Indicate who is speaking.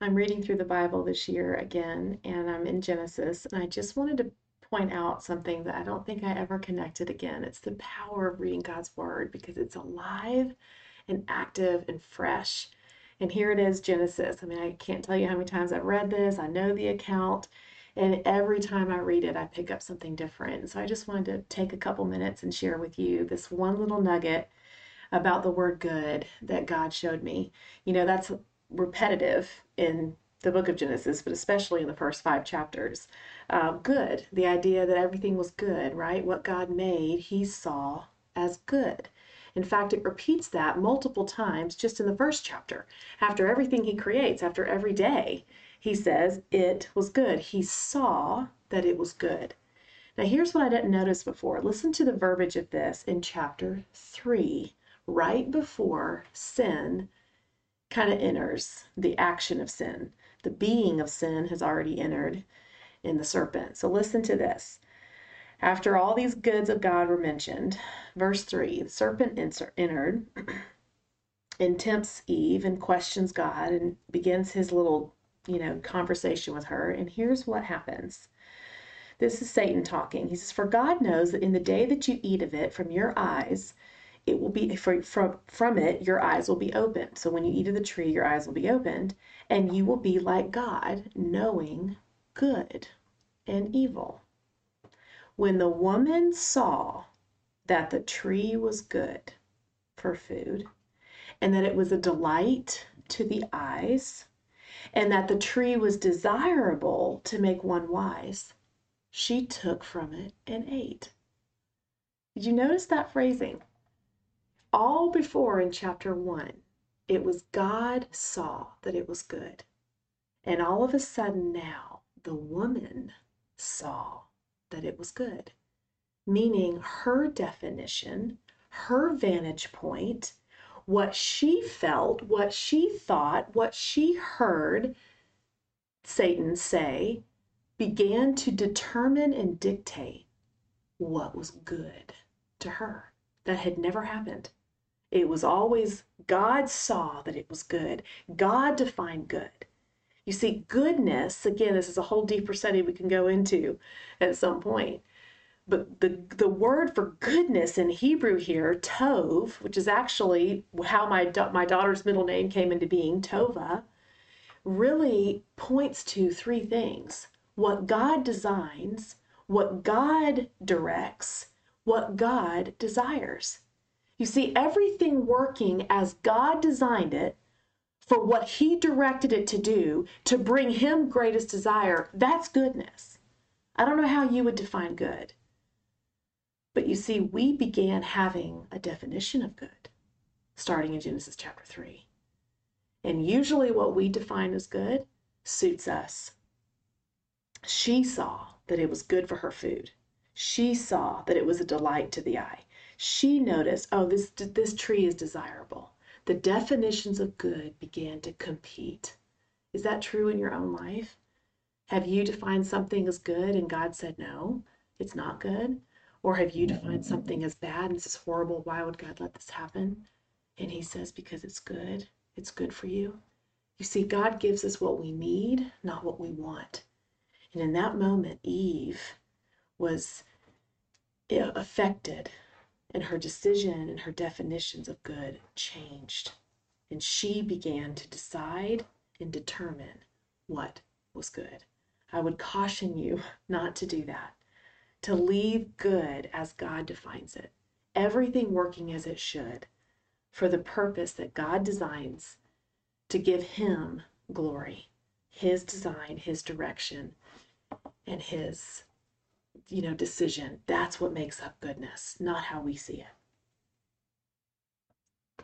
Speaker 1: I'm reading through the Bible this year again, and I'm in Genesis, and I just wanted to point out something that I don't think I ever connected again. It's the power of reading God's Word because it's alive and active and fresh. And here it is, Genesis. I mean, I can't tell you how many times I've read this. I know the account, and every time I read it, I pick up something different. So I just wanted to take a couple minutes and share with you this one little nugget about the word good that God showed me. You know, that's repetitive in the book of Genesis, but especially in the first five chapters. Uh, good, the idea that everything was good, right? What God made, he saw as good. In fact, it repeats that multiple times just in the first chapter. After everything he creates, after every day, he says it was good. He saw that it was good. Now, here's what I didn't notice before. Listen to the verbiage of this in chapter 3, right before sin kind of enters the action of sin. The being of sin has already entered in the serpent. So listen to this. After all these goods of God were mentioned, verse 3 the serpent entered and tempts Eve and questions God and begins his little, you know, conversation with her. And here's what happens. This is Satan talking. He says, For God knows that in the day that you eat of it, from your eyes it will be from from it your eyes will be opened. So when you eat of the tree your eyes will be opened and you will be like god knowing good and evil. When the woman saw that the tree was good for food and that it was a delight to the eyes and that the tree was desirable to make one wise she took from it and ate. Did you notice that phrasing all before in chapter 1, it was God saw that it was good. And all of a sudden now, the woman saw that it was good. Meaning her definition, her vantage point, what she felt, what she thought, what she heard Satan say, began to determine and dictate what was good to her. That had never happened. It was always God saw that it was good. God defined good. You see, goodness, again, this is a whole deeper study we can go into at some point. But the, the word for goodness in Hebrew here, tov, which is actually how my, my daughter's middle name came into being, Tova, really points to three things what God designs, what God directs, what God desires. You see, everything working as God designed it for what He directed it to do to bring Him greatest desire, that's goodness. I don't know how you would define good. But you see, we began having a definition of good starting in Genesis chapter 3. And usually, what we define as good suits us. She saw that it was good for her food, she saw that it was a delight to the eye. She noticed, oh, this, this tree is desirable. The definitions of good began to compete. Is that true in your own life? Have you defined something as good and God said, no, it's not good? Or have you defined something as bad and this is horrible? Why would God let this happen? And He says, because it's good. It's good for you. You see, God gives us what we need, not what we want. And in that moment, Eve was eh, affected and her decision and her definitions of good changed. And she began to decide and determine what was good. I would caution you not to do that, to leave good as God defines it, everything working as it should for the purpose that God designs to give Him glory, His design, His direction, and His you know, decision. That's what makes up goodness, not how we see it.